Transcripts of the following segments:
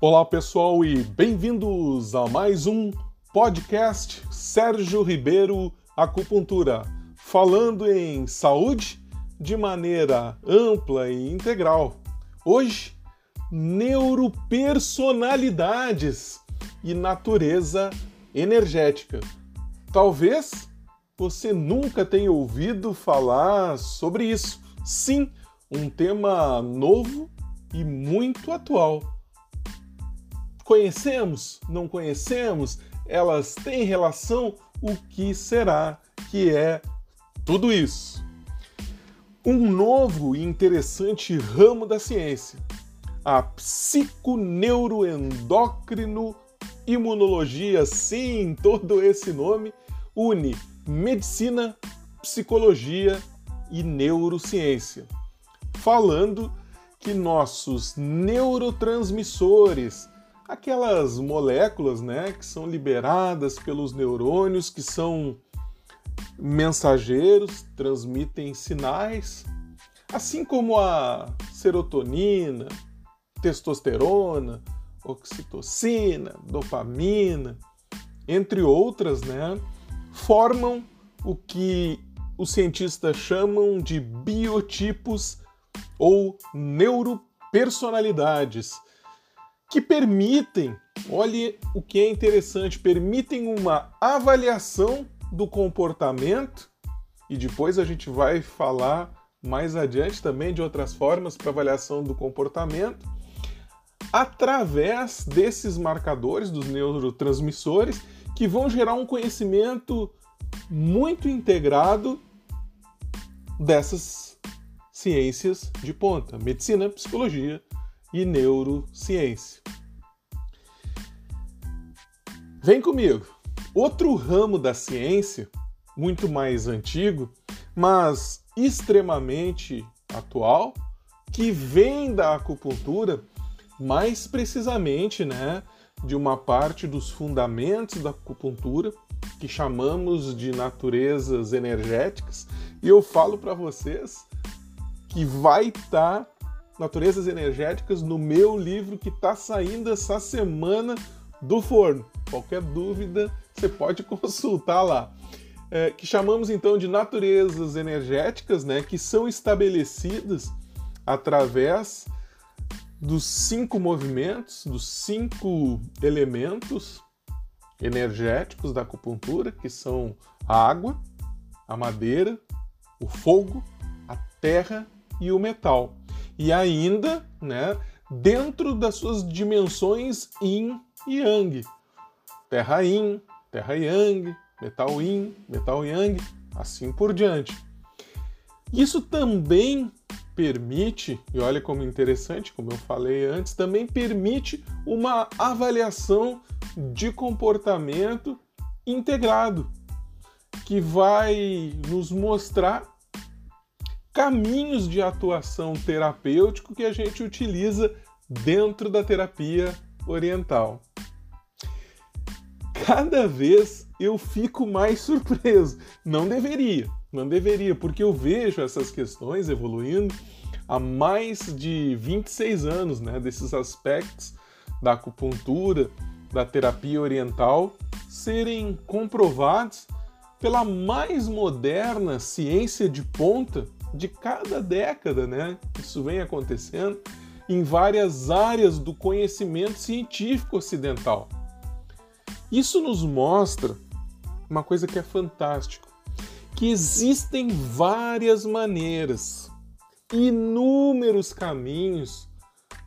Olá pessoal e bem-vindos a mais um podcast Sérgio Ribeiro Acupuntura, falando em saúde de maneira ampla e integral. Hoje, neuropersonalidades e natureza energética. Talvez você nunca tenha ouvido falar sobre isso. Sim, um tema novo e muito atual. Conhecemos? Não conhecemos? Elas têm relação? O que será que é tudo isso? Um novo e interessante ramo da ciência, a psiconeuroendócrino imunologia, sim, todo esse nome une medicina, psicologia e neurociência. Falando que nossos neurotransmissores, aquelas moléculas, né, que são liberadas pelos neurônios, que são mensageiros, transmitem sinais, assim como a serotonina, testosterona, oxitocina, dopamina, entre outras, né, formam o que os cientistas chamam de biotipos ou neuropersonalidades, que permitem, olhe o que é interessante, permitem uma avaliação do comportamento e depois a gente vai falar mais adiante também de outras formas para avaliação do comportamento através desses marcadores dos neurotransmissores que vão gerar um conhecimento muito integrado dessas ciências de ponta: medicina, psicologia e neurociência. Vem comigo. Outro ramo da ciência, muito mais antigo, mas extremamente atual, que vem da acupuntura, mais precisamente, né, de uma parte dos fundamentos da acupuntura, que chamamos de naturezas energéticas, e eu falo para vocês que vai estar tá naturezas energéticas no meu livro que está saindo essa semana do forno. Qualquer dúvida, você pode consultar lá. É, que chamamos então de naturezas energéticas, né, que são estabelecidas através dos cinco movimentos, dos cinco elementos energéticos da acupuntura, que são a água, a madeira, o fogo, a terra e o metal. E ainda, né, dentro das suas dimensões yin e yang. Terra yin, terra yang, metal yin, metal yang, assim por diante. Isso também permite, e olha como interessante, como eu falei antes, também permite uma avaliação de comportamento integrado, que vai nos mostrar caminhos de atuação terapêutico que a gente utiliza dentro da terapia oriental. Cada vez eu fico mais surpreso. Não deveria, não deveria, porque eu vejo essas questões evoluindo há mais de 26 anos, né, desses aspectos da acupuntura, da terapia oriental serem comprovados pela mais moderna ciência de ponta de cada década, né? Isso vem acontecendo em várias áreas do conhecimento científico ocidental. Isso nos mostra uma coisa que é fantástico, que existem várias maneiras, inúmeros caminhos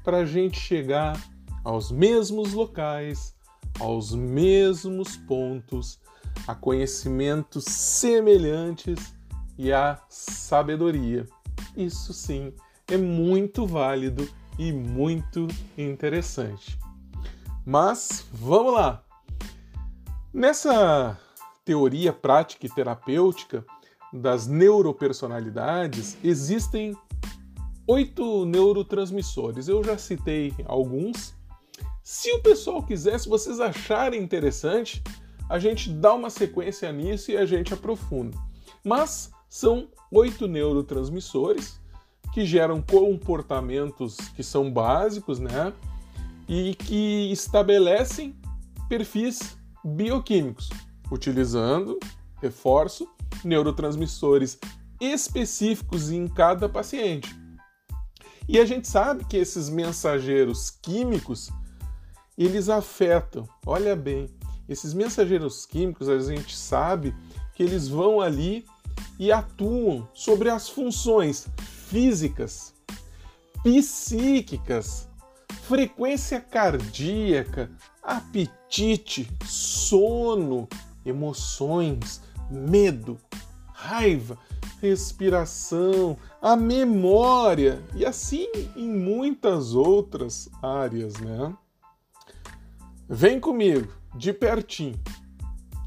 para a gente chegar aos mesmos locais, aos mesmos pontos, a conhecimentos semelhantes e a sabedoria. Isso sim é muito válido e muito interessante. Mas vamos lá! Nessa teoria prática e terapêutica das neuropersonalidades, existem oito neurotransmissores. Eu já citei alguns. Se o pessoal quiser, se vocês acharem interessante, a gente dá uma sequência nisso e a gente aprofunda. Mas são oito neurotransmissores que geram comportamentos que são básicos, né? e que estabelecem perfis bioquímicos, utilizando, reforço, neurotransmissores específicos em cada paciente. E a gente sabe que esses mensageiros químicos, eles afetam, olha bem, esses mensageiros químicos, a gente sabe que eles vão ali e atuam sobre as funções físicas, psíquicas, frequência cardíaca, apetite, sono, emoções, medo, raiva, respiração, a memória e assim em muitas outras áreas, né? Vem comigo, de pertinho.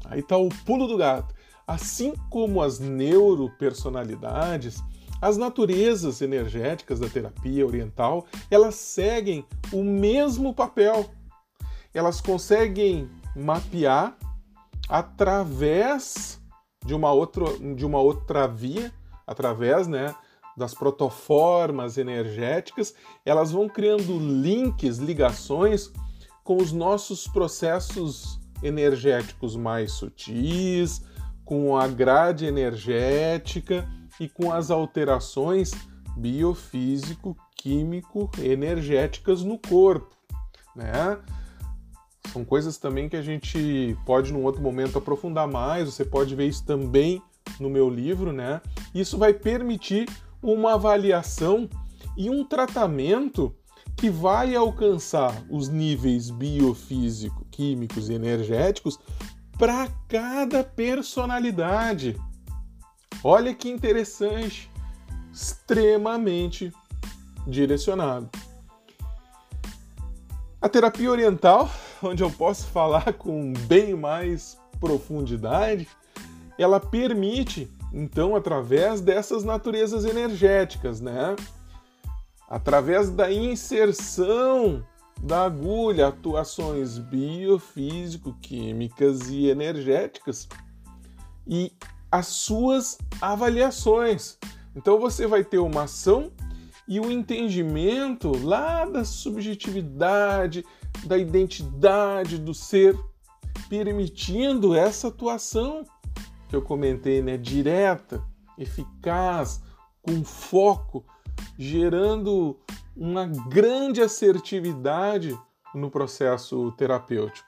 Aí tá o pulo do gato. Assim como as neuropersonalidades, as naturezas energéticas da terapia oriental, elas seguem o mesmo papel. Elas conseguem mapear através de uma outra, de uma outra via, através né, das protoformas energéticas, elas vão criando links, ligações com os nossos processos energéticos mais sutis, com a grade energética e com as alterações biofísico, químico, energéticas no corpo, né? São coisas também que a gente pode num outro momento aprofundar mais, você pode ver isso também no meu livro, né? Isso vai permitir uma avaliação e um tratamento que vai alcançar os níveis biofísico, químicos e energéticos para cada personalidade. Olha que interessante, extremamente direcionado. A terapia oriental onde eu posso falar com bem mais profundidade, ela permite, então, através dessas naturezas energéticas, né? Através da inserção da agulha, atuações biofísico, químicas e energéticas e as suas avaliações. Então você vai ter uma ação e o entendimento lá da subjetividade, da identidade do ser, permitindo essa atuação que eu comentei, né, direta, eficaz, com foco, gerando uma grande assertividade no processo terapêutico.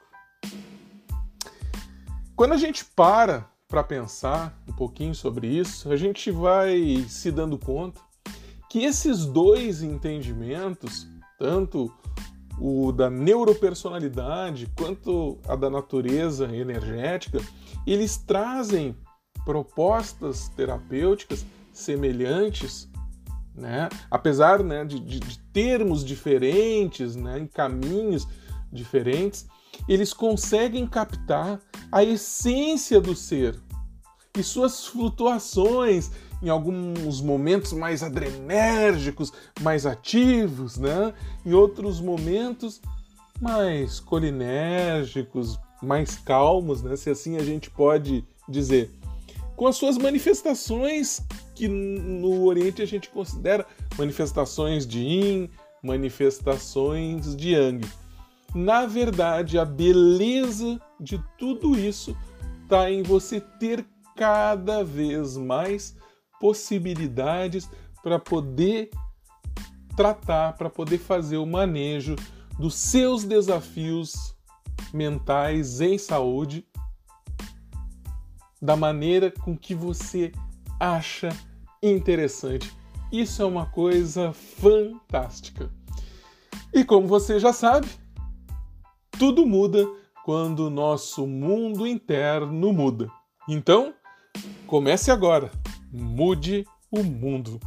Quando a gente para para pensar um pouquinho sobre isso, a gente vai se dando conta que esses dois entendimentos, tanto o da neuropersonalidade quanto a da natureza energética, eles trazem propostas terapêuticas semelhantes, né? apesar né, de, de, de termos diferentes, né, em caminhos diferentes, eles conseguem captar a essência do ser e suas flutuações em alguns momentos mais adrenérgicos, mais ativos, né? Em outros momentos mais colinérgicos, mais calmos, né? Se assim a gente pode dizer. Com as suas manifestações que no Oriente a gente considera manifestações de Yin, manifestações de Yang. Na verdade, a beleza de tudo isso está em você ter cada vez mais possibilidades para poder tratar, para poder fazer o manejo dos seus desafios mentais em saúde da maneira com que você acha interessante. Isso é uma coisa fantástica. E como você já sabe, tudo muda quando o nosso mundo interno muda. Então, comece agora! Mude o mundo.